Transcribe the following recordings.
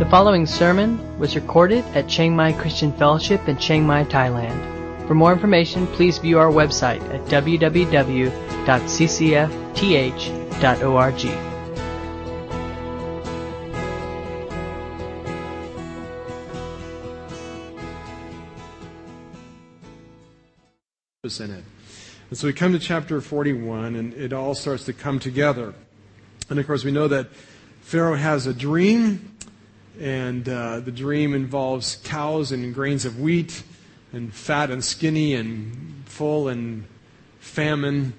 The following sermon was recorded at Chiang Mai Christian Fellowship in Chiang Mai, Thailand. For more information, please view our website at www.ccfth.org. in it. And so we come to chapter 41, and it all starts to come together. And of course, we know that Pharaoh has a dream, and uh, the dream involves cows and grains of wheat, and fat and skinny, and full and famine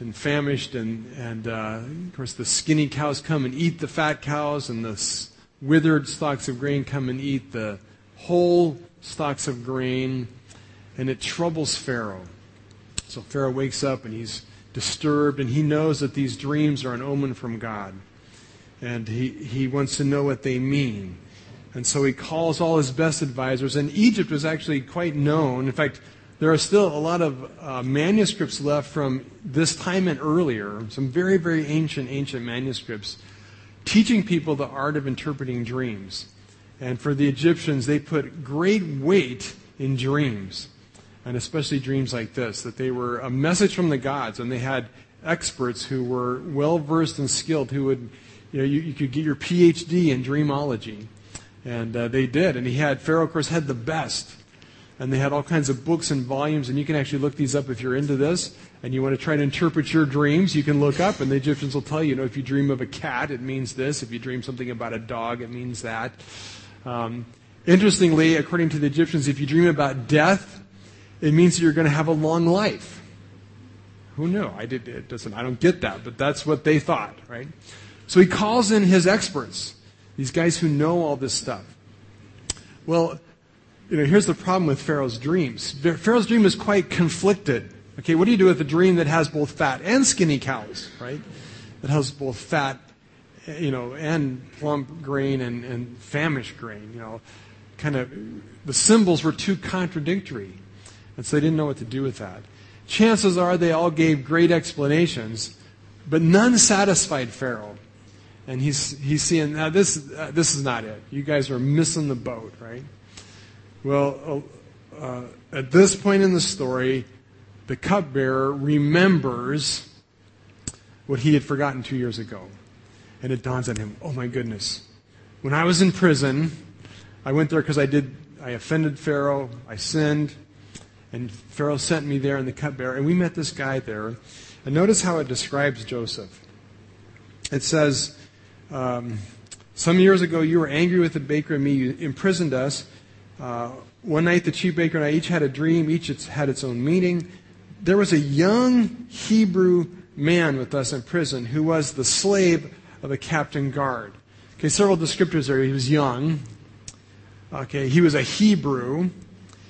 and famished. And, and uh, of course, the skinny cows come and eat the fat cows, and the withered stalks of grain come and eat the whole stalks of grain. And it troubles Pharaoh. So Pharaoh wakes up and he's disturbed, and he knows that these dreams are an omen from God. And he, he wants to know what they mean. And so he calls all his best advisors. And Egypt was actually quite known. In fact, there are still a lot of uh, manuscripts left from this time and earlier, some very, very ancient, ancient manuscripts, teaching people the art of interpreting dreams. And for the Egyptians, they put great weight in dreams and especially dreams like this, that they were a message from the gods, and they had experts who were well versed and skilled who would, you know, you, you, could get your PhD in dreamology. And uh, they did. And he had, Pharaoh, of course, had the best. And they had all kinds of books and volumes, and you can actually look these up if you're into this and you want to try to interpret your dreams. You can look up, and the Egyptians will tell you, you know, if you dream of a cat, it means this. If you dream something about a dog, it means that. Um, interestingly, according to the Egyptians, if you dream about death, it means that you're going to have a long life. Who knew? I did. It doesn't. I don't get that, but that's what they thought, right? So he calls in his experts, these guys who know all this stuff. Well, you know, here's the problem with Pharaoh's dreams. Pharaoh's dream is quite conflicted. Okay, what do you do with a dream that has both fat and skinny cows, right? That has both fat, eh, you know, and plump grain and, and famished grain, you know. Kind of, the symbols were too contradictory. And so they didn't know what to do with that. Chances are they all gave great explanations, but none satisfied Pharaoh. And he's, he's seeing, now this, uh, this is not it. You guys are missing the boat, right? Well, uh, uh, at this point in the story, the cupbearer remembers what he had forgotten two years ago. And it dawns on him, oh my goodness. When I was in prison, I went there because I did, I offended Pharaoh, I sinned, and Pharaoh sent me there in the cupbearer, and we met this guy there. And notice how it describes Joseph. It says, um, Some years ago, you were angry with the baker and me. You imprisoned us. Uh, one night, the chief baker and I each had a dream, each had its own meaning. There was a young Hebrew man with us in prison who was the slave of a captain guard. Okay, several descriptors there. He was young. Okay, he was a Hebrew.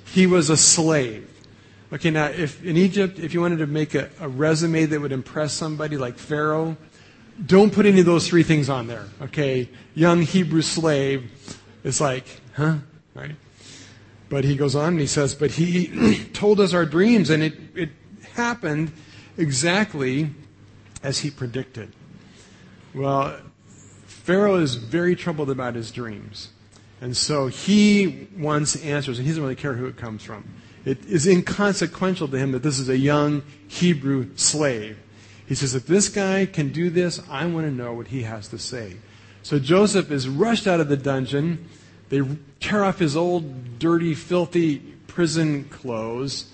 He was a slave. Okay, now, if in Egypt, if you wanted to make a, a resume that would impress somebody like Pharaoh, don't put any of those three things on there. Okay, young Hebrew slave is like, huh? Right? But he goes on and he says, but he told us our dreams, and it, it happened exactly as he predicted. Well, Pharaoh is very troubled about his dreams. And so he wants answers, and he doesn't really care who it comes from. It is inconsequential to him that this is a young Hebrew slave. He says, if this guy can do this, I want to know what he has to say. So Joseph is rushed out of the dungeon. They tear off his old, dirty, filthy prison clothes,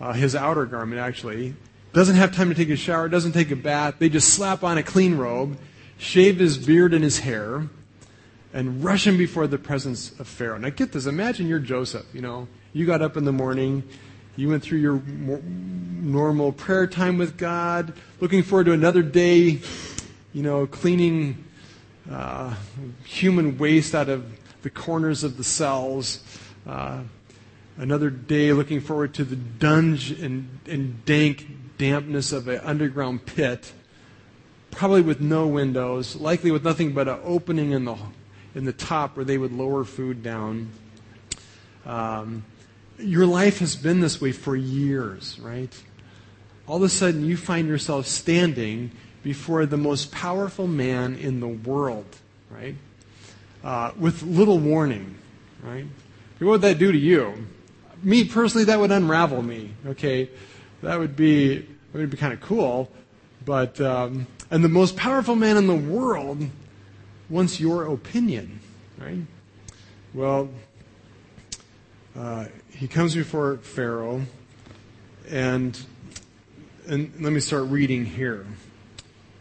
uh, his outer garment, actually. Doesn't have time to take a shower, doesn't take a bath. They just slap on a clean robe, shave his beard and his hair, and rush him before the presence of Pharaoh. Now get this. Imagine you're Joseph, you know. You got up in the morning, you went through your normal prayer time with God, looking forward to another day, you know, cleaning uh, human waste out of the corners of the cells. Uh, another day looking forward to the dunge and, and dank dampness of an underground pit, probably with no windows, likely with nothing but an opening in the, in the top where they would lower food down. Um, your life has been this way for years, right? All of a sudden, you find yourself standing before the most powerful man in the world, right? uh, with little warning, right? What would that do to you? Me personally, that would unravel me. Okay, that would be that would be kind of cool, but um, and the most powerful man in the world wants your opinion, right? Well, uh, he comes before Pharaoh, and and let me start reading here.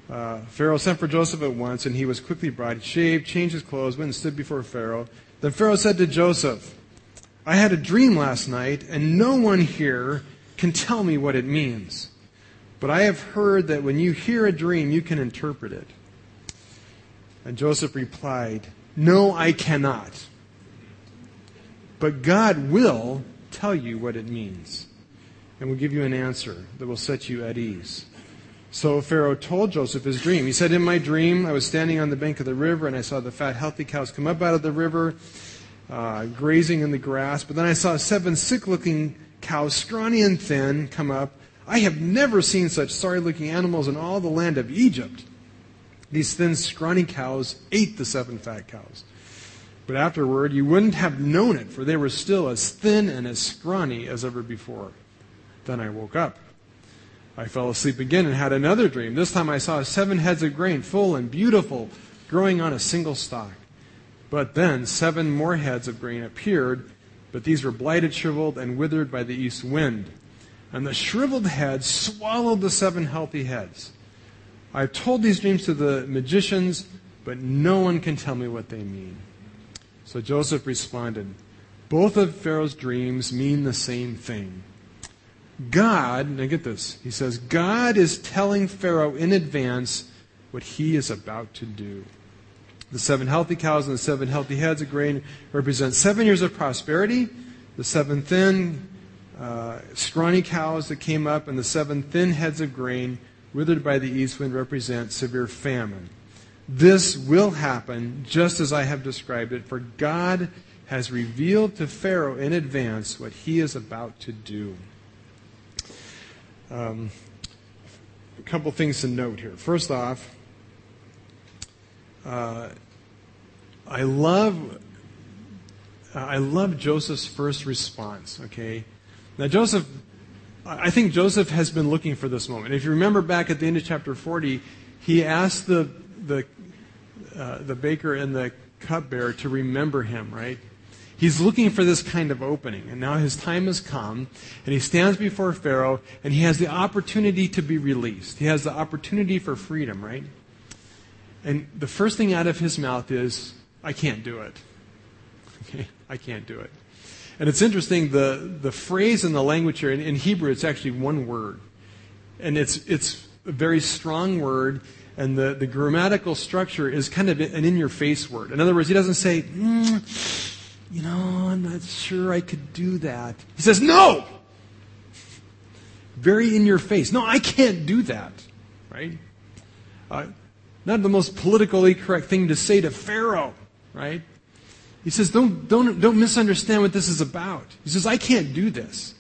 Uh, Pharaoh sent for Joseph at once, and he was quickly brought. Shaved, changed his clothes, went and stood before Pharaoh. Then Pharaoh said to Joseph, I had a dream last night, and no one here can tell me what it means. But I have heard that when you hear a dream, you can interpret it. And Joseph replied, No, I cannot. But God will tell you what it means, and will give you an answer that will set you at ease. So Pharaoh told Joseph his dream. He said, In my dream, I was standing on the bank of the river, and I saw the fat, healthy cows come up out of the river, uh, grazing in the grass. But then I saw seven sick looking cows, scrawny and thin, come up. I have never seen such sorry looking animals in all the land of Egypt. These thin, scrawny cows ate the seven fat cows. But afterward, you wouldn't have known it, for they were still as thin and as scrawny as ever before. Then I woke up. I fell asleep again and had another dream. This time I saw seven heads of grain, full and beautiful, growing on a single stalk. But then seven more heads of grain appeared, but these were blighted, shriveled, and withered by the east wind. And the shriveled heads swallowed the seven healthy heads. I've told these dreams to the magicians, but no one can tell me what they mean. So Joseph responded, Both of Pharaoh's dreams mean the same thing. God, now get this, he says, God is telling Pharaoh in advance what he is about to do. The seven healthy cows and the seven healthy heads of grain represent seven years of prosperity. The seven thin, uh, scrawny cows that came up and the seven thin heads of grain withered by the east wind represent severe famine. This will happen just as I have described it, for God has revealed to Pharaoh in advance what he is about to do. Um, a couple things to note here. First off, uh, I love I love Joseph's first response. Okay, now Joseph, I think Joseph has been looking for this moment. If you remember back at the end of chapter forty, he asked the the uh, the baker and the cupbearer to remember him. Right, He's looking for this kind of opening. And now his time has come, and he stands before Pharaoh, and he has the opportunity to be released. He has the opportunity for freedom, right? And the first thing out of his mouth is, I can't do it. Okay? I can't do it. And it's interesting, the, the phrase in the language here, in, in Hebrew, it's actually one word. And it's, it's a very strong word, and the, the grammatical structure is kind of an in your face word. In other words, he doesn't say, mm, you know, I'm not sure I could do that. He says, No! Very in your face. No, I can't do that. Right? Uh, not the most politically correct thing to say to Pharaoh. Right? He says, don't, don't, don't misunderstand what this is about. He says, I can't do this.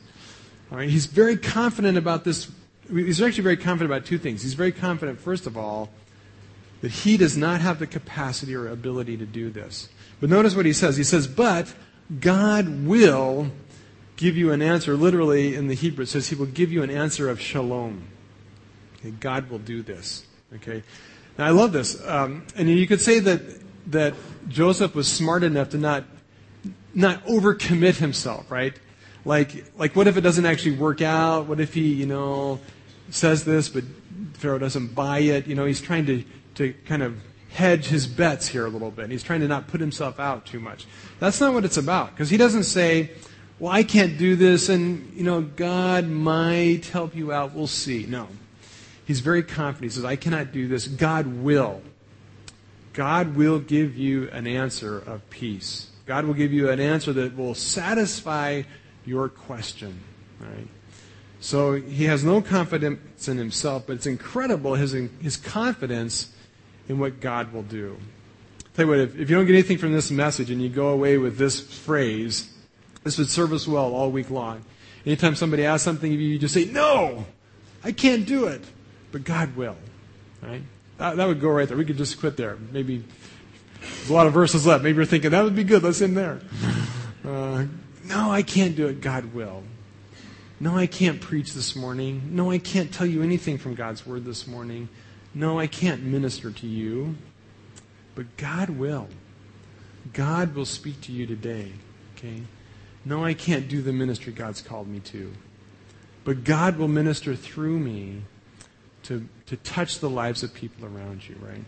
All right? He's very confident about this. He's actually very confident about two things. He's very confident, first of all, that he does not have the capacity or ability to do this. But notice what he says. He says, But God will give you an answer. Literally, in the Hebrew, it says he will give you an answer of shalom. Okay, God will do this. Okay. Now, I love this. Um, and you could say that, that Joseph was smart enough to not, not overcommit himself, right? Like, like, what if it doesn't actually work out? What if he, you know, says this, but Pharaoh doesn't buy it? You know, he's trying to, to kind of hedge his bets here a little bit. He's trying to not put himself out too much. That's not what it's about. Because he doesn't say, well, I can't do this and, you know, God might help you out. We'll see. No. He's very confident. He says, I cannot do this. God will. God will give you an answer of peace. God will give you an answer that will satisfy your question. Right? So he has no confidence in himself, but it's incredible his, his confidence in what God will do. Tell you what, if, if you don't get anything from this message and you go away with this phrase, this would serve us well all week long. Anytime somebody asks something of you, you just say, No, I can't do it. But God will. Right? That, that would go right there. We could just quit there. Maybe There's a lot of verses left. Maybe you're thinking, that would be good. Let's end there. Uh, no, I can't do it. God will. No, I can't preach this morning. No, I can't tell you anything from God's Word this morning. No, I can't minister to you. But God will. God will speak to you today. Okay? No, I can't do the ministry God's called me to. But God will minister through me to, to touch the lives of people around you, right?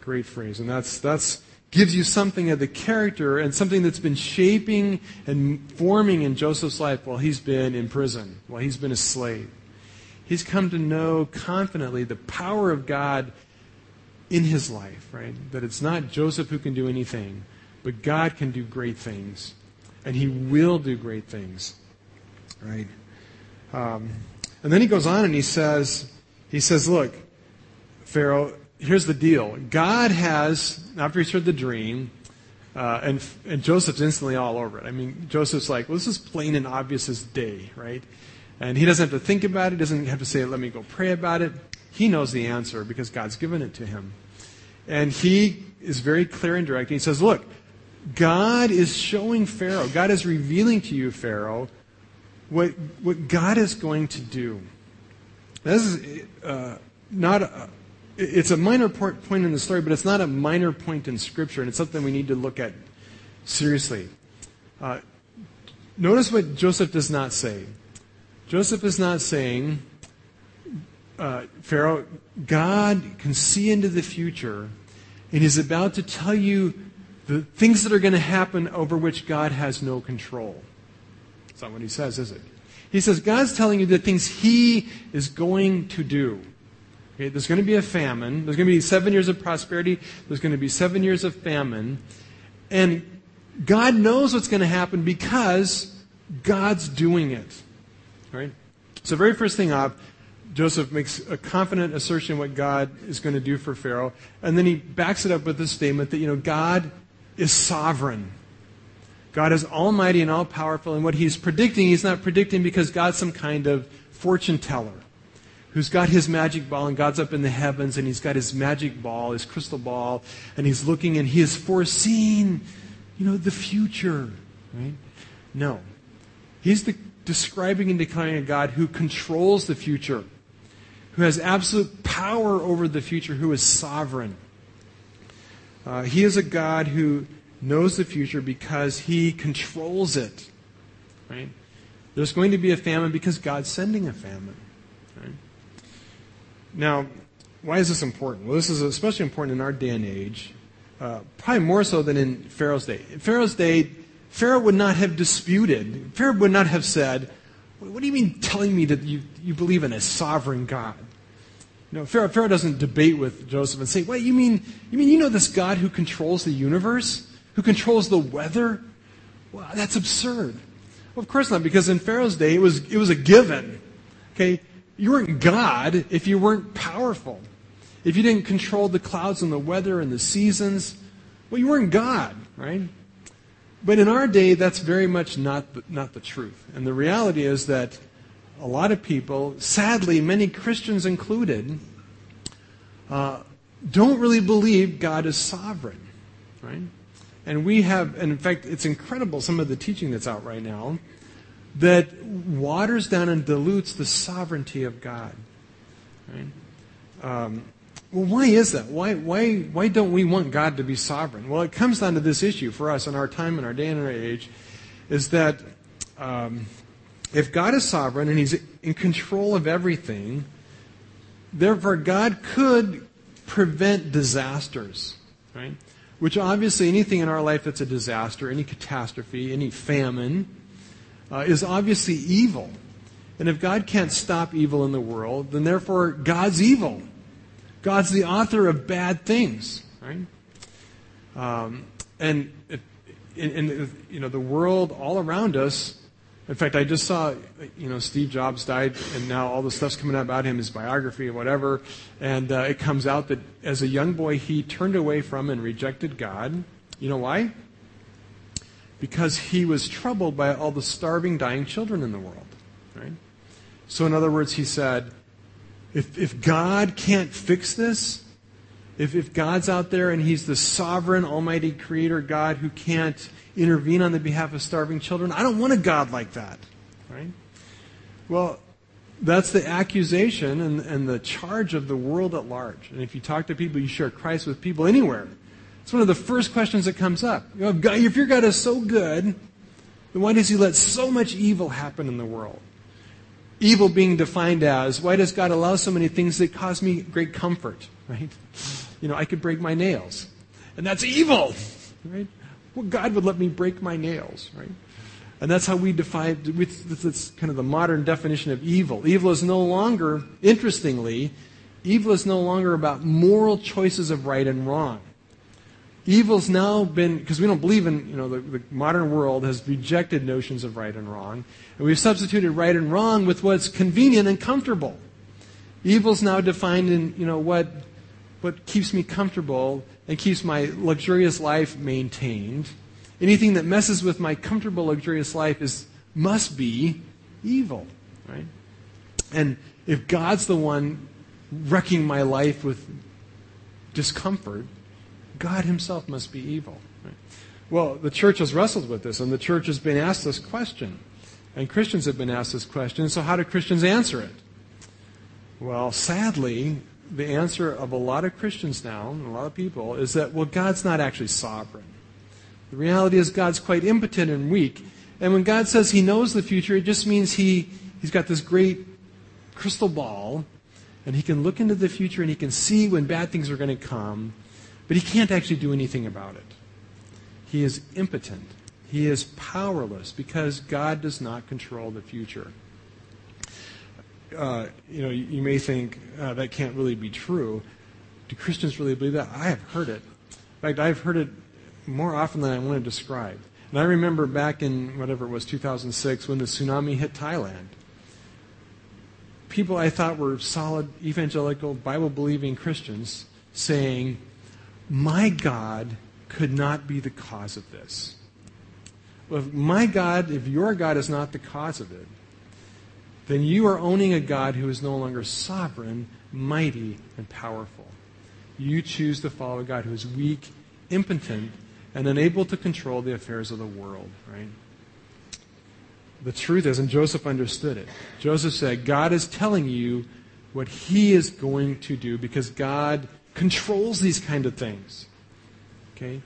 Great phrase. And that's, that's gives you something of the character and something that's been shaping and forming in Joseph's life while he's been in prison, while he's been a slave. He's come to know confidently the power of God in his life, right? That it's not Joseph who can do anything, but God can do great things. And he will do great things, right? Um, and then he goes on and he says, he says, look, Pharaoh, here's the deal. God has, after he's heard the dream, uh, and, and Joseph's instantly all over it. I mean, Joseph's like, well, this is plain and obvious as day, right? And he doesn't have to think about it, doesn't have to say, let me go pray about it. He knows the answer because God's given it to him. And he is very clear and direct. He says, look, God is showing Pharaoh, God is revealing to you, Pharaoh, what, what God is going to do. This is uh, not a, it's a minor point in the story, but it's not a minor point in Scripture, and it's something we need to look at seriously. Uh, notice what Joseph does not say. Joseph is not saying, uh, Pharaoh, God can see into the future, and He's about to tell you the things that are going to happen over which God has no control. That's not what he says, is it? He says, God's telling you the things He is going to do. Okay, there's going to be a famine. There's going to be seven years of prosperity. There's going to be seven years of famine. And God knows what's going to happen because God's doing it. Right? So, very first thing up, Joseph makes a confident assertion what God is going to do for Pharaoh. And then he backs it up with this statement that, you know, God is sovereign. God is almighty and all powerful. And what he's predicting, he's not predicting because God's some kind of fortune teller who's got his magic ball and God's up in the heavens and he's got his magic ball, his crystal ball, and he's looking and he has foreseen, you know, the future. Right? No. He's the, describing and declaring a God who controls the future, who has absolute power over the future, who is sovereign. Uh, he is a God who knows the future because he controls it. Right? There's going to be a famine because God's sending a famine. Now, why is this important? Well, this is especially important in our day and age, uh, probably more so than in Pharaoh's day. In Pharaoh's day, Pharaoh would not have disputed, Pharaoh would not have said, What do you mean telling me that you, you believe in a sovereign God? You know, Pharaoh, Pharaoh doesn't debate with Joseph and say, Wait, you mean, you mean you know this God who controls the universe? Who controls the weather? Well, that's absurd. Well, of course not, because in Pharaoh's day, it was, it was a given. Okay? You weren't God if you weren't powerful. If you didn't control the clouds and the weather and the seasons, well, you weren't God, right? But in our day, that's very much not the, not the truth. And the reality is that a lot of people, sadly, many Christians included, uh, don't really believe God is sovereign, right? And we have, and in fact, it's incredible some of the teaching that's out right now that waters down and dilutes the sovereignty of God. Right? Um, well, why is that? Why, why, why don't we want God to be sovereign? Well, it comes down to this issue for us in our time, in our day, and our age, is that um, if God is sovereign and He's in control of everything, therefore God could prevent disasters, right? Which obviously anything in our life that's a disaster, any catastrophe, any famine, uh, is obviously evil. And if God can't stop evil in the world, then therefore God's evil. God's the author of bad things, right? Um, and in, you know the world all around us. In fact, I just saw you know Steve Jobs died, and now all the stuff's coming out about him, his biography or whatever, and uh, it comes out that as a young boy he turned away from and rejected God. You know why? Because he was troubled by all the starving, dying children in the world. Right? So, in other words, he said, if, if God can't fix this, If, if God's out there and He's the sovereign, almighty creator God who can't intervene on the behalf of starving children, I don't want a God like that. Right? Well, that's the accusation and, and the charge of the world at large. And if you talk to people, you share Christ with people anywhere, it's one of the first questions that comes up. You know, if, God, if your God is so good, then why does He let so much evil happen in the world? Evil being defined as why does God allow so many things that cause me great comfort, right? You know, I could break my nails, and that's evil, right? Well, God would let me break my nails, right? And that's how we define, that's kind of the modern definition of evil. Evil is no longer, interestingly, evil is no longer about moral choices of right and wrong. Evil's now been, because we don't believe in, you know, the, the, modern world has rejected notions of right and wrong. And we've substituted right and wrong with what's convenient and comfortable. Evil's now defined in, you know, what, what keeps me comfortable and keeps my luxurious life maintained. Anything that messes with my comfortable, luxurious life is, must be evil, right? And if God's the one wrecking my life with discomfort, God himself must be evil. Right? Well, the church has wrestled with this, and the church has been asked this question. And Christians have been asked this question, so how do Christians answer it? Well, sadly, the answer of a lot of Christians now, and a lot of people, is that, well, God's not actually sovereign. The reality is God's quite impotent and weak. And when God says he knows the future, it just means he, he's got this great crystal ball, and he can look into the future and he can see when bad things are going to come, but he can't actually do anything about it. He is impotent. He is powerless because God does not control the future. Uh, you know, you, you may think uh, that can't really be true. Do Christians really believe that? I have heard it. In fact, I've heard it more often than I want to describe. And I remember back in whatever it was, 2006, when the tsunami hit Thailand. People I thought were solid evangelical, Bible believing Christians saying, My God could not be the cause of this. Well, if my God, if your God is not the cause of it, then you are owning a God who is no longer sovereign, mighty, and powerful. You choose to follow a God who is weak, impotent, and unable to control the affairs of the world, right? The truth is, and Joseph understood it. Joseph said, God is telling you what he is going to do because God controls these kind of things. Okay?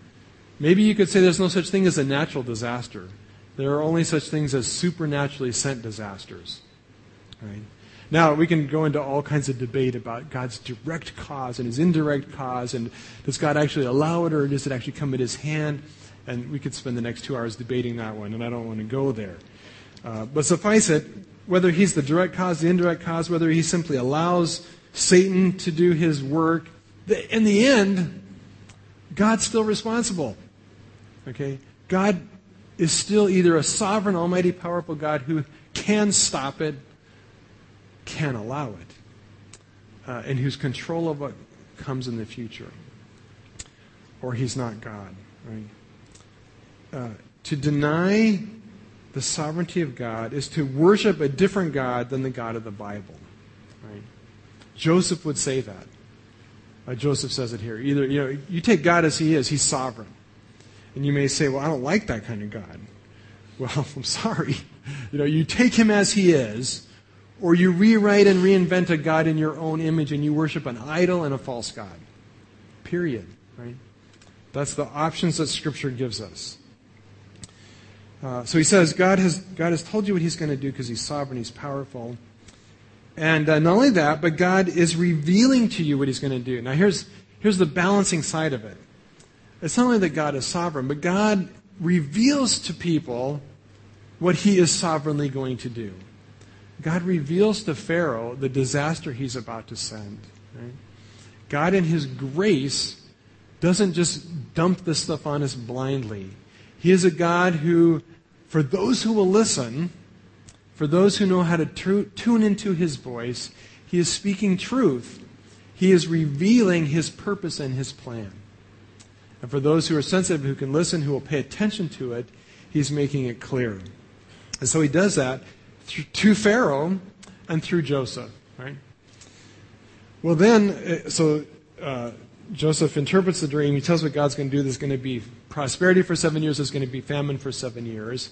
Maybe you could say there's no such thing as a natural disaster. There are only such things as supernaturally sent disasters. Right? Now, we can go into all kinds of debate about God's direct cause and his indirect cause, and does God actually allow it or does it actually come at his hand? And we could spend the next two hours debating that one, and I don't want to go there. Uh, but suffice it, whether he's the direct cause, the indirect cause, whether he simply allows Satan to do his work, in the end, God's still responsible. Okay? God is still either a sovereign, almighty, powerful God who can stop it can allow it, uh, and whose control of what comes in the future. Or he's not God, right? Uh, to deny the sovereignty of God is to worship a different God than the God of the Bible, right? Joseph would say that. Uh, Joseph says it here. Either you know, you take God as He is; He's sovereign, and you may say, "Well, I don't like that kind of God." Well, I'm sorry. You know, you take Him as He is, or you rewrite and reinvent a God in your own image and you worship an idol and a false God. Period. Right? That's the options that Scripture gives us. Uh, so he says, God has, God has told you what he's going to do because he's sovereign, he's powerful. And uh, not only that, but God is revealing to you what he's going to do. Now, here's, here's the balancing side of it. It's not only that God is sovereign, but God reveals to people what he is sovereignly going to do. God reveals to Pharaoh the disaster he's about to send. Right? God, in his grace, doesn't just dump this stuff on us blindly. He is a God who, for those who will listen, for those who know how to tune into his voice, he is speaking truth. He is revealing his purpose and his plan. And for those who are sensitive, who can listen, who will pay attention to it, he's making it clear. And so he does that to Pharaoh and through Joseph, right? Well, then, uh, so uh, Joseph interprets the dream. He tells what God's going to do. There's going to be prosperity for seven years. There's going to be famine for seven years.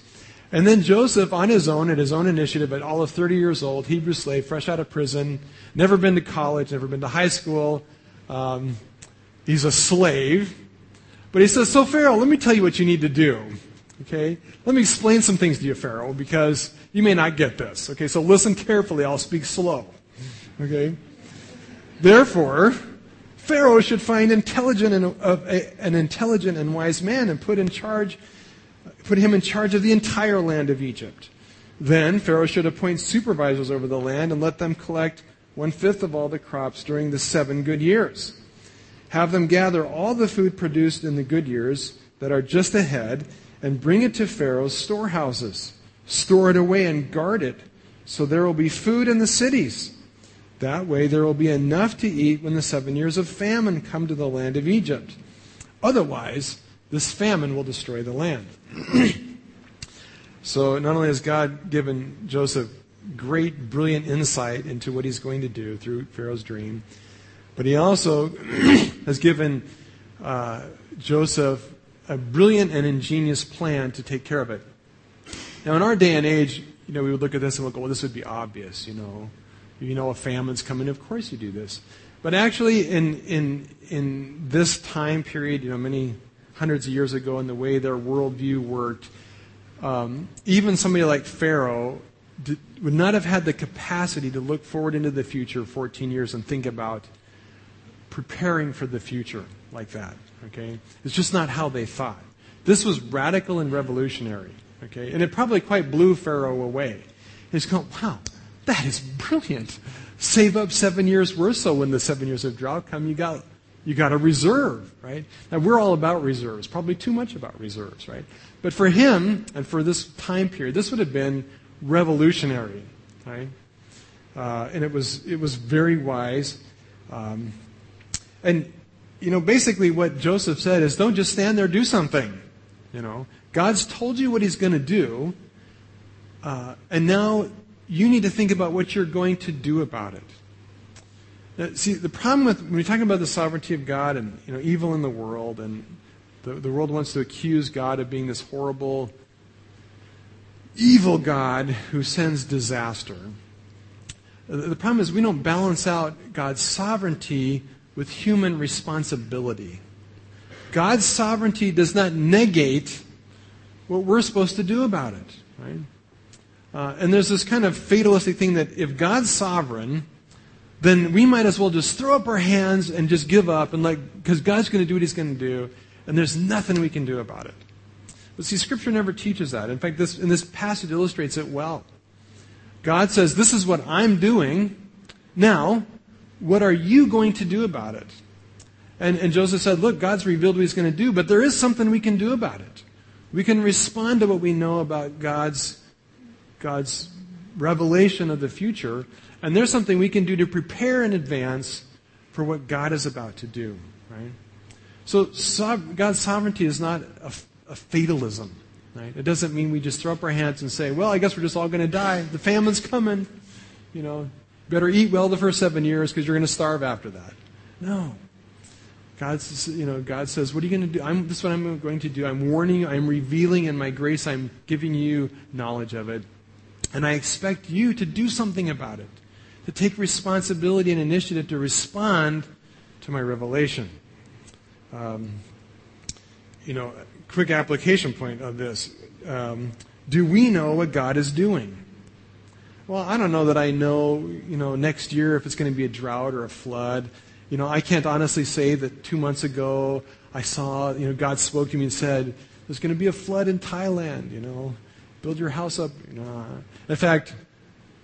And then Joseph, on his own, at his own initiative, at all of 30 years old, Hebrew slave, fresh out of prison, never been to college, never been to high school. Um, he's a slave. But he says, So, Pharaoh, let me tell you what you need to do. Okay? Let me explain some things to you, Pharaoh, because you may not get this. Okay, so listen carefully. I'll speak slow. Okay? Therefore, Pharaoh should find intelligent and, uh, an intelligent and wise man and put in charge put him in charge of the entire land of Egypt. Then Pharaoh should appoint supervisors over the land and let them collect one fifth of all the crops during the seven good years. Have them gather all the food produced in the good years that are just ahead and bring it to Pharaoh's storehouses. Store it away and guard it so there will be food in the cities. That way there will be enough to eat when the seven years of famine come to the land of Egypt. Otherwise, this famine will destroy the land. so not only has God given Joseph great, brilliant insight into what he's going to do through Pharaoh's dream, but he also has given uh, Joseph a brilliant and ingenious plan to take care of it. Now, in our day and age, you know, we would look at this and we'll go, well, this would be obvious, you know. You know a famine's coming, of course you do this. But actually, in, in, in this time period, you know, many hundreds of years ago and the way their worldview worked, um, even somebody like Pharaoh did, would not have had the capacity to look forward into the future 14 years and think about preparing for the future like that. Okay? It's just not how they thought. This was radical and revolutionary. Okay? And it probably quite blew Pharaoh away. He's going, wow, that is brilliant. Save up seven years worth so when the seven years of drought come, you got you got a reserve, right? Now, we're all about reserves, probably too much about reserves, right? But for him and for this time period, this would have been revolutionary, right? Uh, and it was, it was very wise. Um, and, you know, basically what Joseph said is don't just stand there, do something. You know, God's told you what he's going to do, uh, and now you need to think about what you're going to do about it. Now, see, the problem with when we talk about the sovereignty of God and you know evil in the world, and the, the world wants to accuse God of being this horrible, evil God who sends disaster. The problem is we don't balance out God's sovereignty with human responsibility. God's sovereignty does not negate what we're supposed to do about it, right? Uh, and there's this kind of fatalistic thing that if God's sovereign, then we might as well just throw up our hands and just give up and like because God's going to do what he's going to do and there's nothing we can do about it. But see scripture never teaches that. In fact, this in this passage illustrates it well. God says, "This is what I'm doing. Now, what are you going to do about it?" And, and Joseph said, Look, God's revealed what he's going to do, but there is something we can do about it. We can respond to what we know about God's, God's revelation of the future and there's something we can do to prepare in advance for what God is about to do, right? So God's sovereignty is not a, a fatalism, right? It doesn't mean we just throw up our hands and say, well, I guess we're just all going to die. The famine's coming. You know, better eat well the first seven years because you're going to starve after that. No. God's, you know, God says, what are you going to do? I'm, this is what I'm going to do. I'm warning you. I'm revealing in my grace. I'm giving you knowledge of it. And I expect you to do something about it to take responsibility and initiative to respond to my revelation. Um, you know, quick application point of this. Um, do we know what God is doing? Well, I don't know that I know, you know, next year if it's going to be a drought or a flood. You know, I can't honestly say that two months ago I saw, you know, God spoke to me and said, there's going to be a flood in Thailand, you know, build your house up. You know. In fact,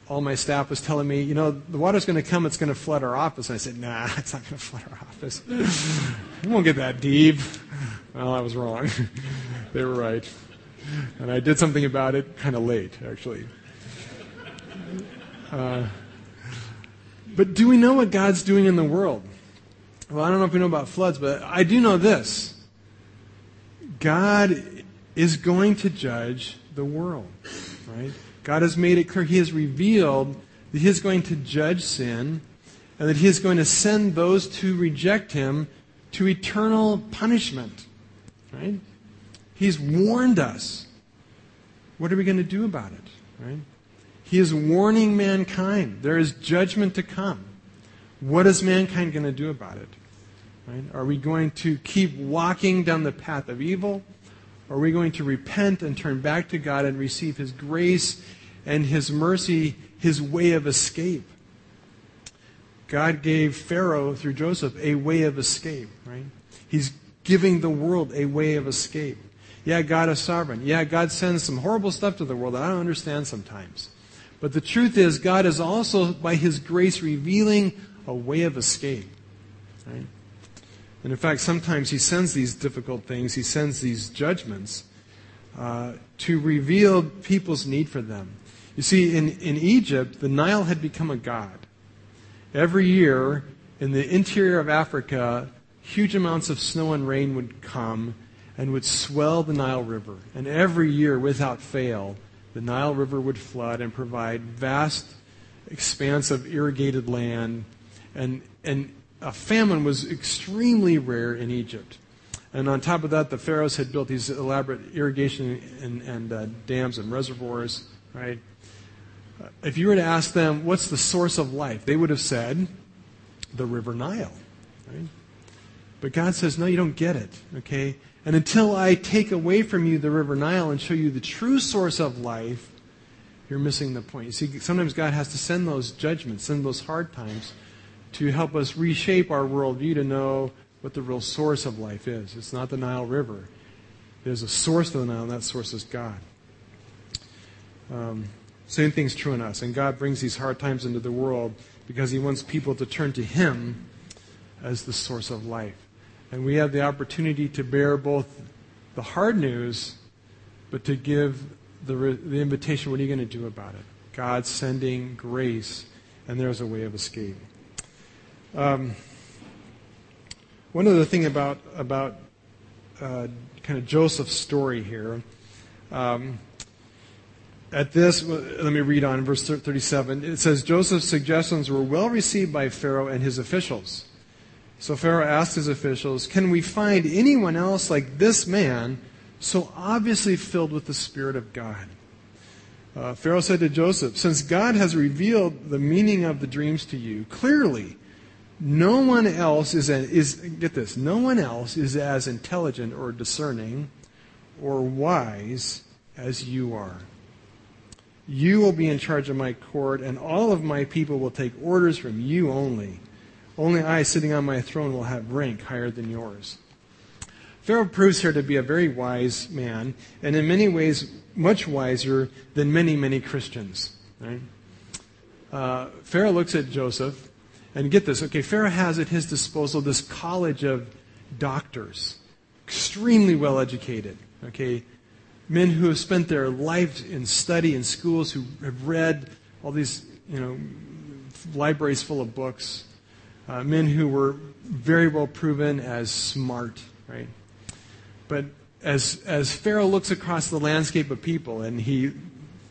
all my staff was telling me, you know, the water's going to come, it's going to flood our office. And I said, nah, it's not going to flood our office. it won't get that deep. Well, I was wrong. they were right. And I did something about it kind of late, actually. Uh, but do we know what God's doing in the world? Well, I don't know if we know about floods, but I do know this God is going to judge the world, right? God has made it clear, He has revealed that He is going to judge sin and that He is going to send those to reject Him to eternal punishment. Right? He's warned us. What are we going to do about it? Right? He is warning mankind. There is judgment to come. What is mankind going to do about it? Right? Are we going to keep walking down the path of evil? Are we going to repent and turn back to God and receive His grace and His mercy, His way of escape? God gave Pharaoh, through Joseph, a way of escape, right? He's giving the world a way of escape. Yeah, God is sovereign. Yeah, God sends some horrible stuff to the world that I don't understand sometimes. But the truth is, God is also, by His grace, revealing a way of escape. Right? And in fact, sometimes He sends these difficult things, He sends these judgments uh, to reveal people's need for them. You see, in, in Egypt, the Nile had become a god. Every year, in the interior of Africa, huge amounts of snow and rain would come and would swell the Nile River. And every year, without fail, the Nile River would flood and provide vast expanse of irrigated land. And, and a famine was extremely rare in Egypt. And on top of that, the pharaohs had built these elaborate irrigation and, and uh, dams and reservoirs, right? Uh, if you were to ask them, what's the source of life? They would have said, the River Nile, right? But God says, no, you don't get it, okay? And until I take away from you the river Nile and show you the true source of life, you're missing the point. You see, sometimes God has to send those judgments, send those hard times to help us reshape our worldview to know what the real source of life is. It's not the Nile River. There's a source to the Nile, and that source is God. Um, same thing's true in us. And God brings these hard times into the world because He wants people to turn to Him as the source of life. And we have the opportunity to bear both the hard news, but to give the, the invitation what are you going to do about it? God sending grace, and there's a way of escape. Um, one other thing about, about uh, kind of Joseph's story here. Um, at this, let me read on verse 37. It says Joseph's suggestions were well received by Pharaoh and his officials. So Pharaoh asked his officials, Can we find anyone else like this man, so obviously filled with the Spirit of God? Uh, Pharaoh said to Joseph, Since God has revealed the meaning of the dreams to you, clearly, no one else is, is get this, no one else is as intelligent or discerning or wise as you are. You will be in charge of my court, and all of my people will take orders from you only. Only I, sitting on my throne, will have rank higher than yours. Pharaoh proves here to be a very wise man, and in many ways, much wiser than many, many Christians. Right? Uh, Pharaoh looks at Joseph, and get this, okay, Pharaoh has at his disposal this college of doctors, extremely well educated, okay, men who have spent their lives in study in schools, who have read all these, you know, libraries full of books uh, men who were very well proven as smart, right? But as, as Pharaoh looks across the landscape of people and he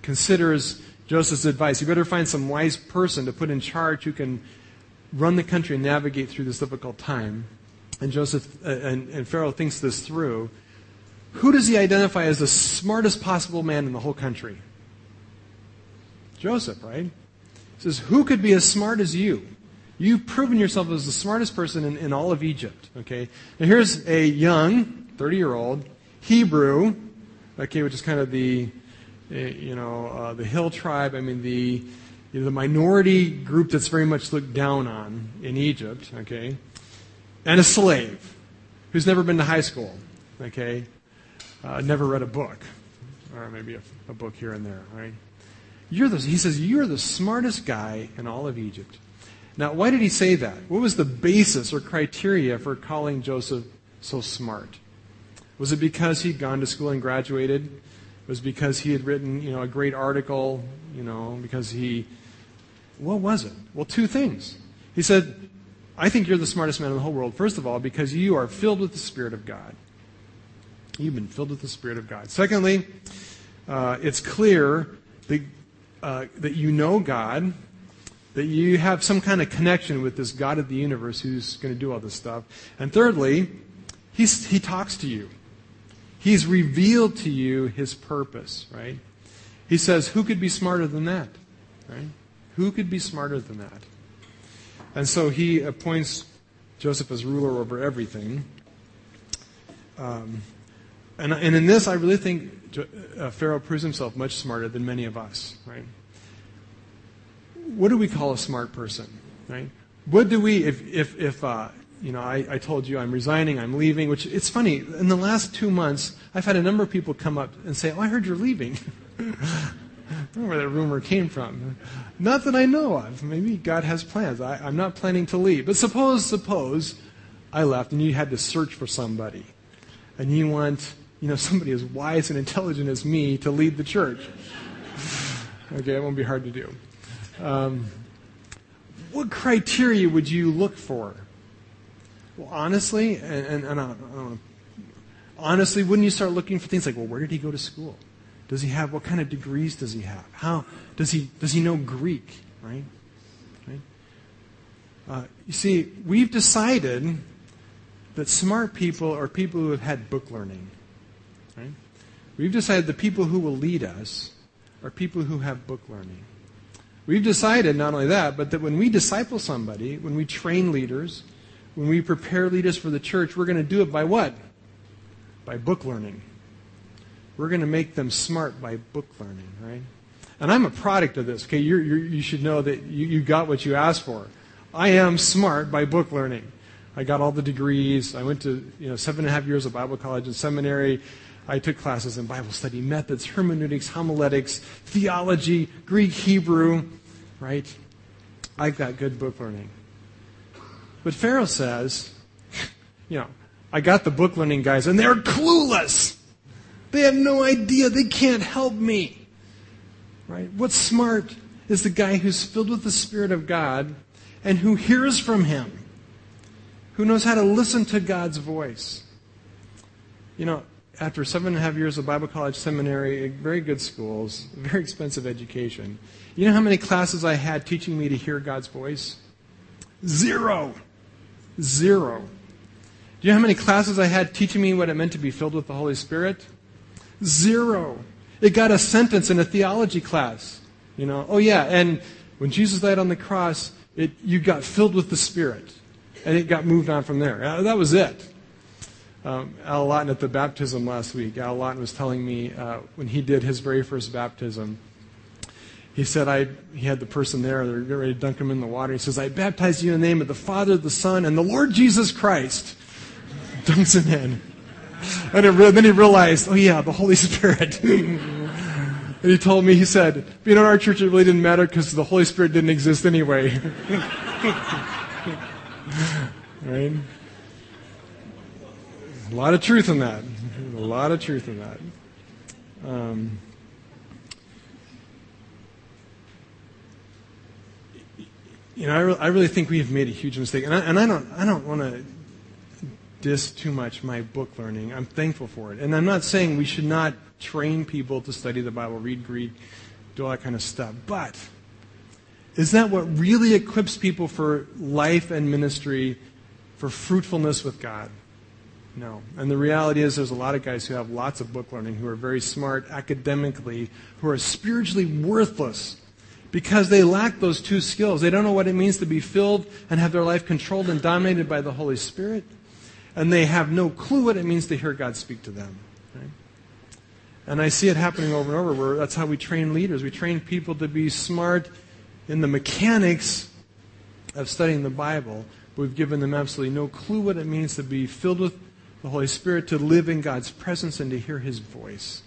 considers Joseph's advice, you better find some wise person to put in charge who can run the country and navigate through this difficult time. And Joseph uh, and, and Pharaoh thinks this through. Who does he identify as the smartest possible man in the whole country? Joseph, right? He says, Who could be as smart as you? You've proven yourself as the smartest person in, in all of Egypt. Okay? Now here's a young, 30 year old, Hebrew, okay, which is kind of the, eh, you know, uh, the hill tribe. I mean, the, the minority group that's very much looked down on in Egypt, okay? And a slave who's never been to high school, okay? Uh, never read a book, or maybe a, a book here and there, right? You're the, he says, You're the smartest guy in all of Egypt. Now, why did he say that? What was the basis or criteria for calling Joseph so smart? Was it because he'd gone to school and graduated? Was it because he had written, you know, a great article, you know, because he what was it? Well, two things. He said, I think you're the smartest man in the whole world, first of all, because you are filled with the Spirit of God. You've been filled with the Spirit of God. Secondly, uh, it's clear that, uh, that you know God that you have some kind of connection with this God of the universe who's going to do all this stuff. And thirdly, he's, he talks to you. He's revealed to you his purpose, right? He says, Who could be smarter than that? Right? Who could be smarter than that? And so he appoints Joseph as ruler over everything. Um, and, and in this, I really think uh, Pharaoh proves himself much smarter than many of us, right? What do we call a smart person, right? What do we, if, if, if uh, you know, I, I told you I'm resigning, I'm leaving, which it's funny, in the last two months, I've had a number of people come up and say, Oh, I heard you're leaving. Don't know where that rumor came from. Not that I know of. Maybe God has plans. I, I'm not planning to leave. But suppose, suppose I left and you had to search for somebody. And you want, you know, somebody as wise and intelligent as me to lead the church. okay, it won't be hard to do. Um, what criteria would you look for? Well, honestly, and, and, and I, I honestly, wouldn't you start looking for things like, well, where did he go to school? Does he have, what kind of degrees does he have? How, does he, does he know Greek, right? right? Uh, you see, we've decided that smart people are people who have had book learning, right? We've decided the people who will lead us are people who have book learning. We've decided not only that, but that when we disciple somebody, when we train leaders, when we prepare leaders for the church, we're going to do it by what? By book learning. We're going to make them smart by book learning, right? And I'm a product of this. Okay, you're, you're, you should know that you, you got what you asked for. I am smart by book learning. I got all the degrees. I went to you know seven and a half years of Bible college and seminary. I took classes in Bible study methods, hermeneutics, homiletics, theology, Greek, Hebrew, right? I've got good book learning. But Pharaoh says, you know, I got the book learning guys, and they're clueless. They have no idea. They can't help me. Right? What's smart is the guy who's filled with the Spirit of God and who hears from Him, who knows how to listen to God's voice. You know, after seven and a half years of Bible college seminary, very good schools, very expensive education, you know how many classes I had teaching me to hear God's voice? Zero. Zero. Do you know how many classes I had teaching me what it meant to be filled with the Holy Spirit? Zero. It got a sentence in a theology class. You know, oh yeah, and when Jesus died on the cross, it, you got filled with the Spirit. And it got moved on from there. Uh, that was it. Um, Al Lawton at the baptism last week, Al Lawton was telling me uh, when he did his very first baptism, he said, I, he had the person there, they're getting ready to dunk him in the water. He says, I baptize you in the name of the Father, the Son, and the Lord Jesus Christ. Dunks him in. And then he realized, oh yeah, the Holy Spirit. and he told me, he said, being in our church, it really didn't matter because the Holy Spirit didn't exist anyway. right? A lot of truth in that. A lot of truth in that. Um, you know, I, re- I really think we have made a huge mistake, and I, and I don't, I don't want to diss too much my book learning. I'm thankful for it. And I'm not saying we should not train people to study the Bible, read Greek, do all that kind of stuff. But is that what really equips people for life and ministry, for fruitfulness with God? No. And the reality is, there's a lot of guys who have lots of book learning, who are very smart academically, who are spiritually worthless because they lack those two skills. They don't know what it means to be filled and have their life controlled and dominated by the Holy Spirit and they have no clue what it means to hear God speak to them. And I see it happening over and over where that's how we train leaders. We train people to be smart in the mechanics of studying the Bible, we've given them absolutely no clue what it means to be filled with the Holy Spirit, to live in God's presence, and to hear His voice.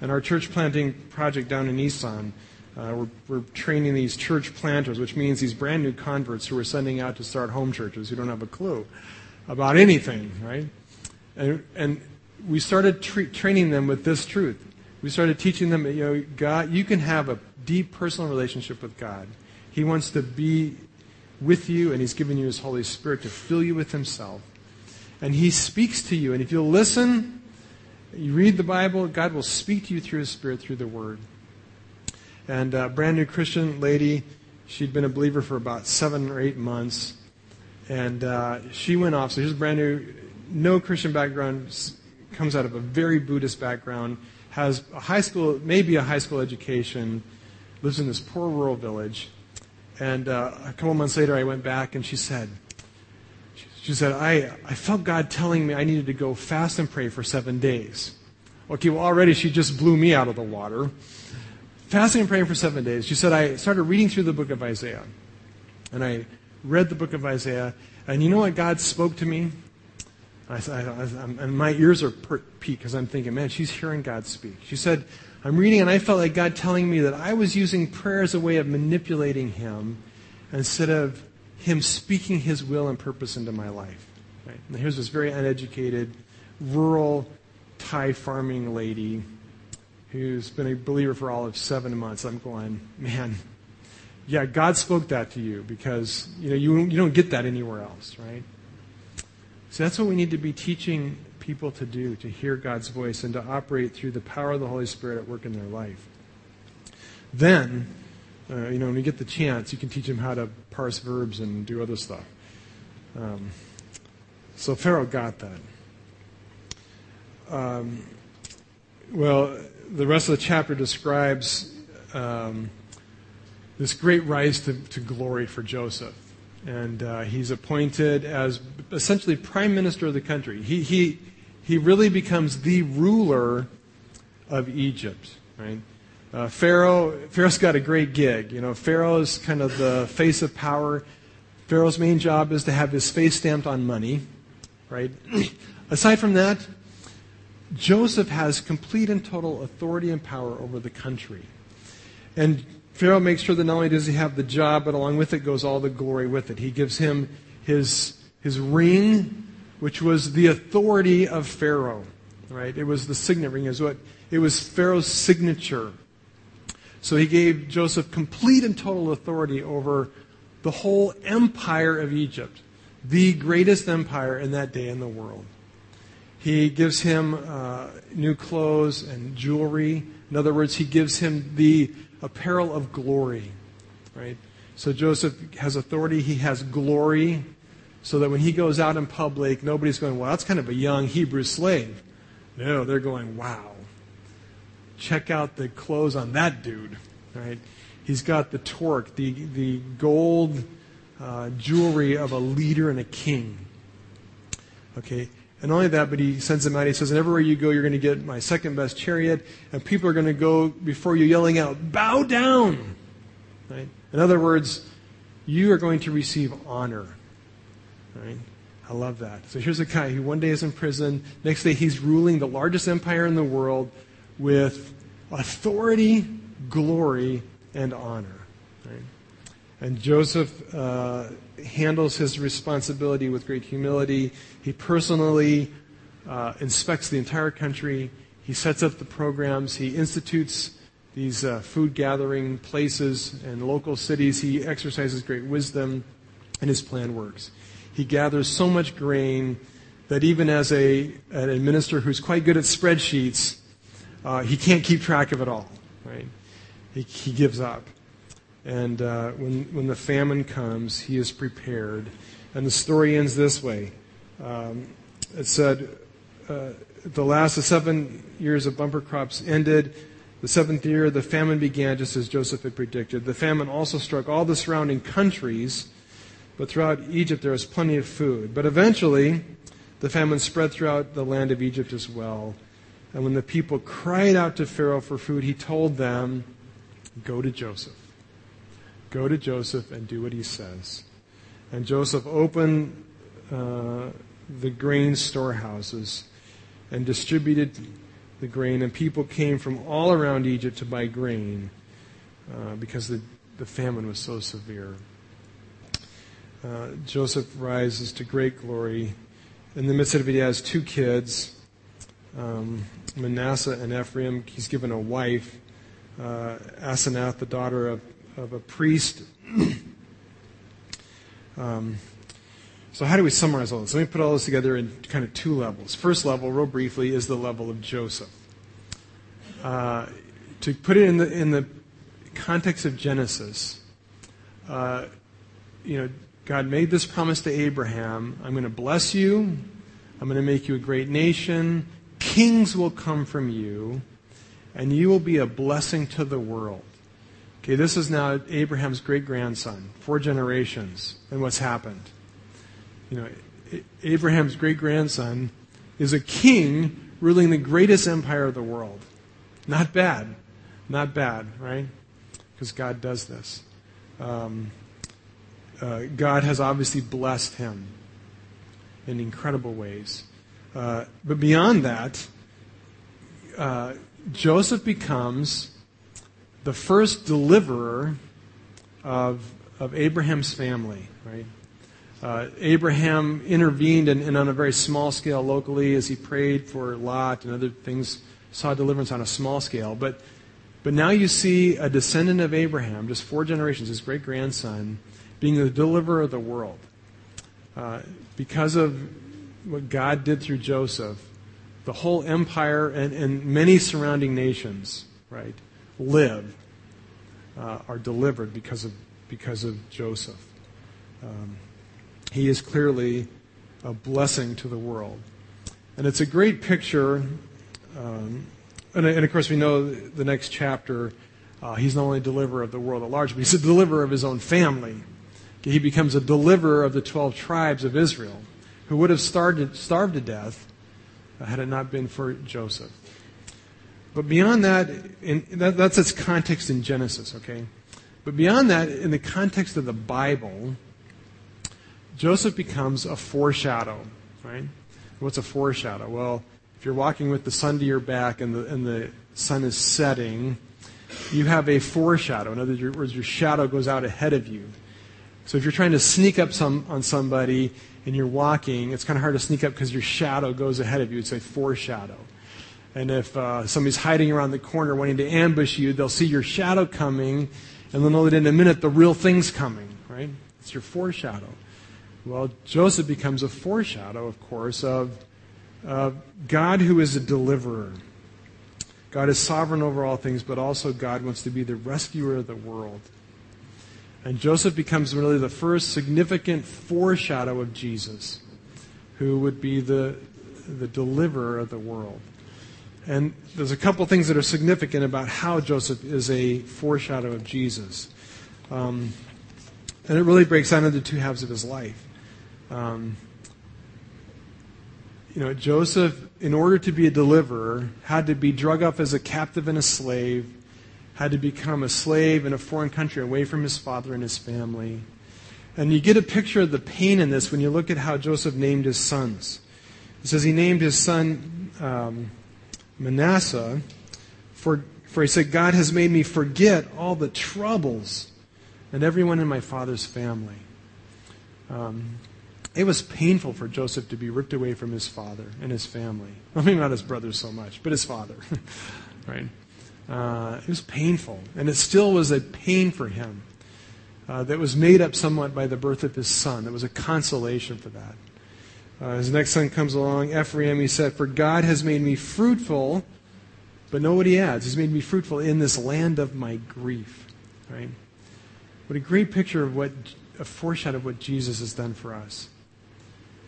And our church planting project down in Isan, uh, we're, we're, training these church planters, which means these brand new converts who we're sending out to start home churches who don't have a clue about anything, right? And, and we started tra- training them with this truth. We started teaching them, you know, God, you can have a deep personal relationship with God. He wants to be with you, and He's given you His Holy Spirit to fill you with Himself. And He speaks to you, and if you'll listen, you read the Bible, God will speak to you through His Spirit, through the Word. And a brand new Christian lady She'd been a believer for about seven or eight months. And uh, she went off. So a brand new, no Christian background, comes out of a very Buddhist background, has a high school, maybe a high school education, lives in this poor rural village. And uh, a couple months later, I went back and she said, she said, I, I felt God telling me I needed to go fast and pray for seven days. Okay, well, already she just blew me out of the water. Fasting and praying for seven days. She said, I started reading through the book of Isaiah. And I read the book of Isaiah. And you know what God spoke to me? I, I, I, and my ears are peaked because I'm thinking, man, she's hearing God speak. She said, I'm reading and I felt like God telling me that I was using prayer as a way of manipulating Him instead of him speaking his will and purpose into my life. Right? And here's this very uneducated, rural Thai farming lady who's been a believer for all of seven months. I'm going, man, yeah, God spoke that to you because you know you, you don't get that anywhere else, right? So that's what we need to be teaching people to do, to hear God's voice and to operate through the power of the Holy Spirit at work in their life. Then uh, you know, when you get the chance, you can teach them how to parse verbs and do other stuff. Um, so Pharaoh got that. Um, well, the rest of the chapter describes um, this great rise to, to, glory for Joseph. And uh, he's appointed as essentially prime minister of the country. He, he, he really becomes the ruler of Egypt, right? Uh, Pharaoh, Pharaoh's got a great gig. You know, Pharaoh's kind of the face of power. Pharaoh's main job is to have his face stamped on money, right? Aside from that, Joseph has complete and total authority and power over the country. And Pharaoh makes sure that not only does he have the job, but along with it goes all the glory with it. He gives him his, his ring, which was the authority of Pharaoh, right? It was the signet ring, is what it was Pharaoh's signature so he gave Joseph complete and total authority over the whole empire of Egypt, the greatest empire in that day in the world. He gives him uh, new clothes and jewelry. In other words, he gives him the apparel of glory, right? So Joseph has authority, he has glory, so that when he goes out in public, nobody's going, well, that's kind of a young Hebrew slave. No, they're going, wow, check out the clothes on that dude, right? He's got the torc, the, the gold uh, jewelry of a leader and a king. Okay, and not only that, but he sends them out. He says, and everywhere you go, you're going to get my second best chariot, and people are going to go before you yelling out, bow down. Right? In other words, you are going to receive honor. Right? I love that. So here's a guy who one day is in prison, next day he's ruling the largest empire in the world, with authority, glory, and honor. And Joseph uh, handles his responsibility with great humility. He personally uh, inspects the entire country. He sets up the programs. He institutes these uh, food gathering places and local cities. He exercises great wisdom, and his plan works. He gathers so much grain that even as a, an administrator who's quite good at spreadsheets, uh, he can't keep track of it all, right? He, he gives up. And uh, when, when the famine comes, he is prepared. And the story ends this way. Um, it said, uh, the last of seven years of bumper crops ended. The seventh year, the famine began just as Joseph had predicted. The famine also struck all the surrounding countries, but throughout Egypt there was plenty of food. But eventually, the famine spread throughout the land of Egypt as well. And when the people cried out to Pharaoh for food, he told them, Go to Joseph. Go to Joseph and do what he says. And Joseph opened uh, the grain storehouses and distributed the grain, and people came from all around Egypt to buy grain uh, because the, the famine was so severe. Uh, Joseph rises to great glory. In the midst of it, he has two kids um, Manasseh and Ephraim. He's given a wife, uh, Asenath, the daughter of, of a priest. um, so, how do we summarize all this? Let me put all this together in kind of two levels. First level, real briefly, is the level of Joseph. Uh, to put it in the, in the context of Genesis, uh, you know, God made this promise to Abraham I'm going to bless you, I'm going to make you a great nation, kings will come from you, and you will be a blessing to the world. Okay, this is now Abraham's great grandson, four generations, and what's happened. You know, Abraham's great grandson is a king ruling the greatest empire of the world. Not bad. Not bad, right? Because God does this. Um, uh, God has obviously blessed him in incredible ways. Uh, but beyond that, uh, Joseph becomes the first deliverer of, of Abraham's family, right? Uh, Abraham intervened and, on a very small scale locally as he prayed for Lot and other things, saw deliverance on a small scale. But, but now you see a descendant of Abraham, just four generations, his great grandson, being the deliverer of the world. Uh, because of what God did through Joseph, the whole empire and, and many surrounding nations, right, live, uh, are delivered because of, because of Joseph. Um, he is clearly a blessing to the world. And it's a great picture. Um, and, and, of course, we know the next chapter, uh, he's not only deliverer of the world at large, but he's a deliverer of his own family. He becomes a deliverer of the 12 tribes of Israel, who would have starved, starved to death had it not been for Joseph. But beyond that, in, that, that's its context in Genesis, okay? But beyond that, in the context of the Bible, Joseph becomes a foreshadow, right? What's a foreshadow? Well, if you're walking with the sun to your back and the, and the sun is setting, you have a foreshadow. In other words, your shadow goes out ahead of you. So if you're trying to sneak up some, on somebody and you're walking, it's kind of hard to sneak up because your shadow goes ahead of you. It's a foreshadow. And if uh, somebody's hiding around the corner wanting to ambush you, they'll see your shadow coming, and they'll know that in a minute the real thing's coming, right? It's your foreshadow. Well, Joseph becomes a foreshadow, of course, of uh, God who is a deliverer. God is sovereign over all things, but also God wants to be the rescuer of the world. And Joseph becomes really the first significant foreshadow of Jesus, who would be the, the deliverer of the world. And there's a couple things that are significant about how Joseph is a foreshadow of Jesus. Um, and it really breaks down into two halves of his life. Um, you know, Joseph, in order to be a deliverer, had to be drug up as a captive and a slave, had to become a slave in a foreign country away from his father and his family. And you get a picture of the pain in this when you look at how Joseph named his sons. It says he named his son um, Manasseh, for, for he said, God has made me forget all the troubles and everyone in my father's family. Um, it was painful for Joseph to be ripped away from his father and his family. I mean, not his brothers so much, but his father. right? Uh, it was painful. And it still was a pain for him uh, that was made up somewhat by the birth of his son. There was a consolation for that. Uh, his next son comes along, Ephraim, he said, For God has made me fruitful, but know what he adds. He's made me fruitful in this land of my grief. Right? What a great picture of what, a foreshadow of what Jesus has done for us.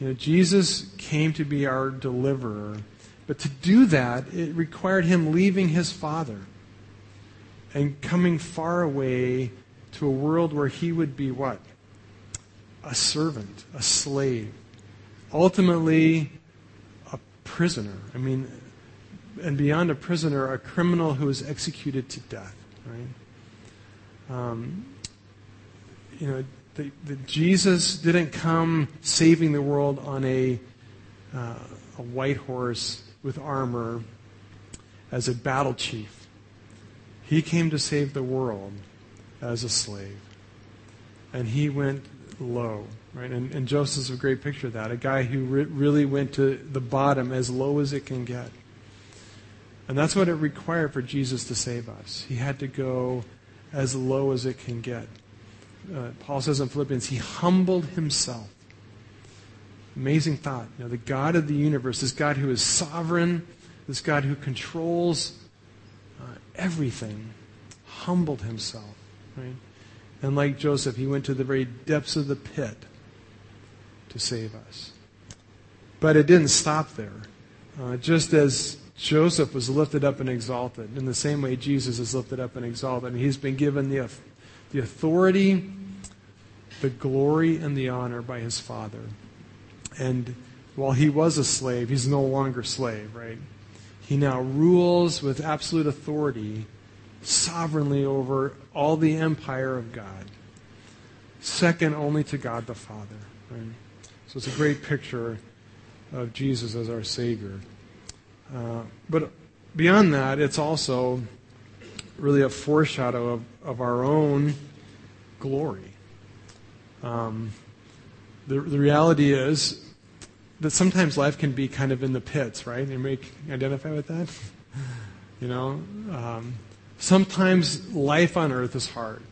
You know, Jesus came to be our deliverer, but to do that, it required him leaving his Father and coming far away to a world where he would be what? A servant, a slave, ultimately a prisoner. I mean, and beyond a prisoner, a criminal who was executed to death. Right? Um, you know, the, the Jesus didn't come saving the world on a, uh, a white horse with armor as a battle chief. He came to save the world as a slave. And he went low. Right? And, and Joseph's a great picture of that. A guy who re- really went to the bottom, as low as it can get. And that's what it required for Jesus to save us. He had to go as low as it can get. Uh, Paul says in Philippians, he humbled himself. Amazing thought. You know, the God of the universe, this God who is sovereign, this God who controls uh, everything, humbled himself. Right? And like Joseph, he went to the very depths of the pit to save us. But it didn't stop there. Uh, just as Joseph was lifted up and exalted, in the same way Jesus is lifted up and exalted, and he's been given the, the authority, the glory, and the honor by his Father. And while he was a slave, he's no longer slave, right? He now rules with absolute authority, sovereignly over all the empire of God, second only to God the Father. Right? So it's a great picture of Jesus as our Savior. Uh, but beyond that, it's also really a foreshadow of, of our own glory. Um, the, the reality is that sometimes life can be kind of in the pits, right? Anybody identify with that? you know, um, sometimes life on earth is hard.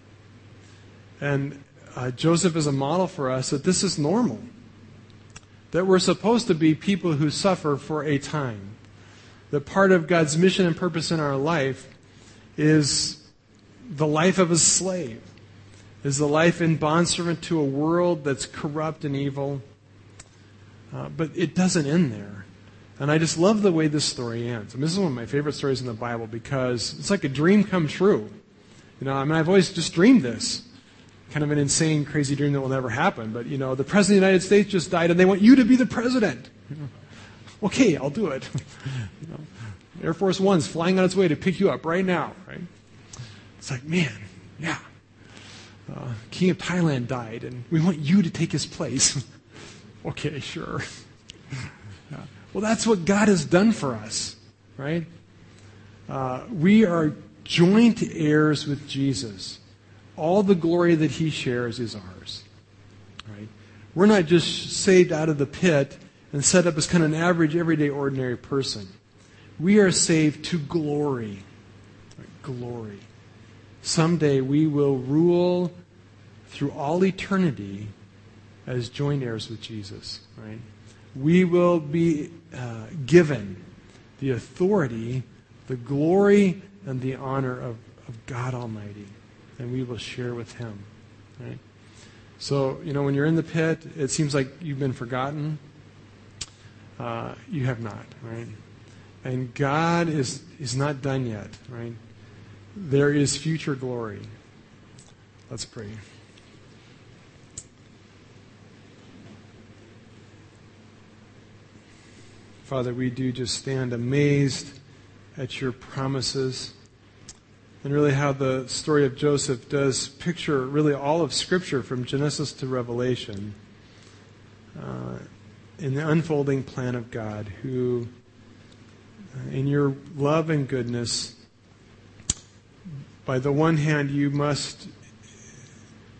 And uh, Joseph is a model for us that this is normal. That we're supposed to be people who suffer for a time. That part of God's mission and purpose in our life is the life of a slave, is the life in bondservant to a world that's corrupt and evil uh, but it doesn't end there. And I just love the way this story ends. I mean, this is one of my favorite stories in the Bible because it's like a dream come true. You know, I mean, I've always just dreamed this. Kind of an insane, crazy dream that will never happen. But, you know, the President of the United States just died and they want you to be the President. okay, I'll do it. you know, Air Force One's flying on its way to pick you up right now, right? It's like, man, yeah. Uh, King of Thailand died and we want you to take his place. Okay, sure. yeah. Well, that's what God has done for us, right? Uh, we are joint heirs with Jesus. All the glory that he shares is ours. Right? We're not just saved out of the pit and set up as kind of an average, everyday, ordinary person. We are saved to glory. Right? Glory. Someday we will rule through all eternity as joint heirs with Jesus, right? We will be uh, given the authority, the glory, and the honor of, of God Almighty, and we will share with Him, right? So, you know, when you're in the pit, it seems like you've been forgotten. Uh, you have not, right? And God is, is not done yet, right? There is future glory. Let's pray. Father, we do just stand amazed at your promises and really how the story of Joseph does picture really all of Scripture from Genesis to Revelation uh, in the unfolding plan of God, who, uh, in your love and goodness, by the one hand, you must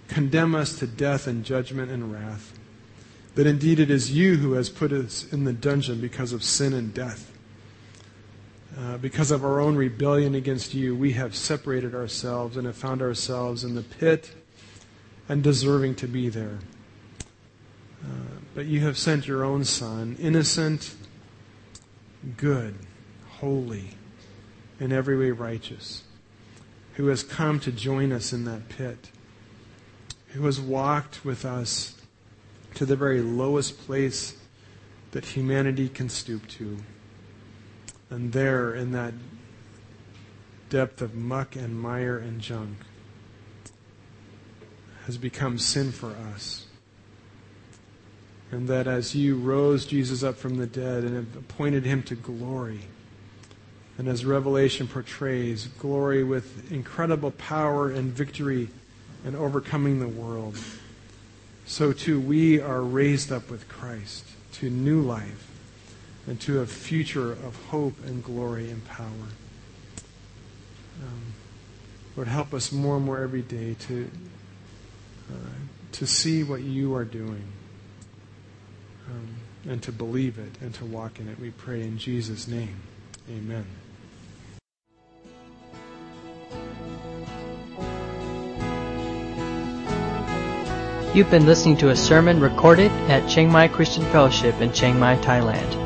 condemn us to death and judgment and wrath that indeed it is you who has put us in the dungeon because of sin and death. Uh, because of our own rebellion against you, we have separated ourselves and have found ourselves in the pit and deserving to be there. Uh, but you have sent your own Son, innocent, good, holy, in every way righteous, who has come to join us in that pit, who has walked with us to the very lowest place that humanity can stoop to. And there, in that depth of muck and mire and junk, has become sin for us. And that as you rose Jesus up from the dead and have appointed him to glory, and as Revelation portrays, glory with incredible power and victory and overcoming the world so too we are raised up with Christ to new life and to a future of hope and glory and power. Um, Lord, help us more and more every day to, uh, to see what you are doing um, and to believe it and to walk in it. We pray in Jesus' name. Amen. You've been listening to a sermon recorded at Chiang Mai Christian Fellowship in Chiang Mai, Thailand.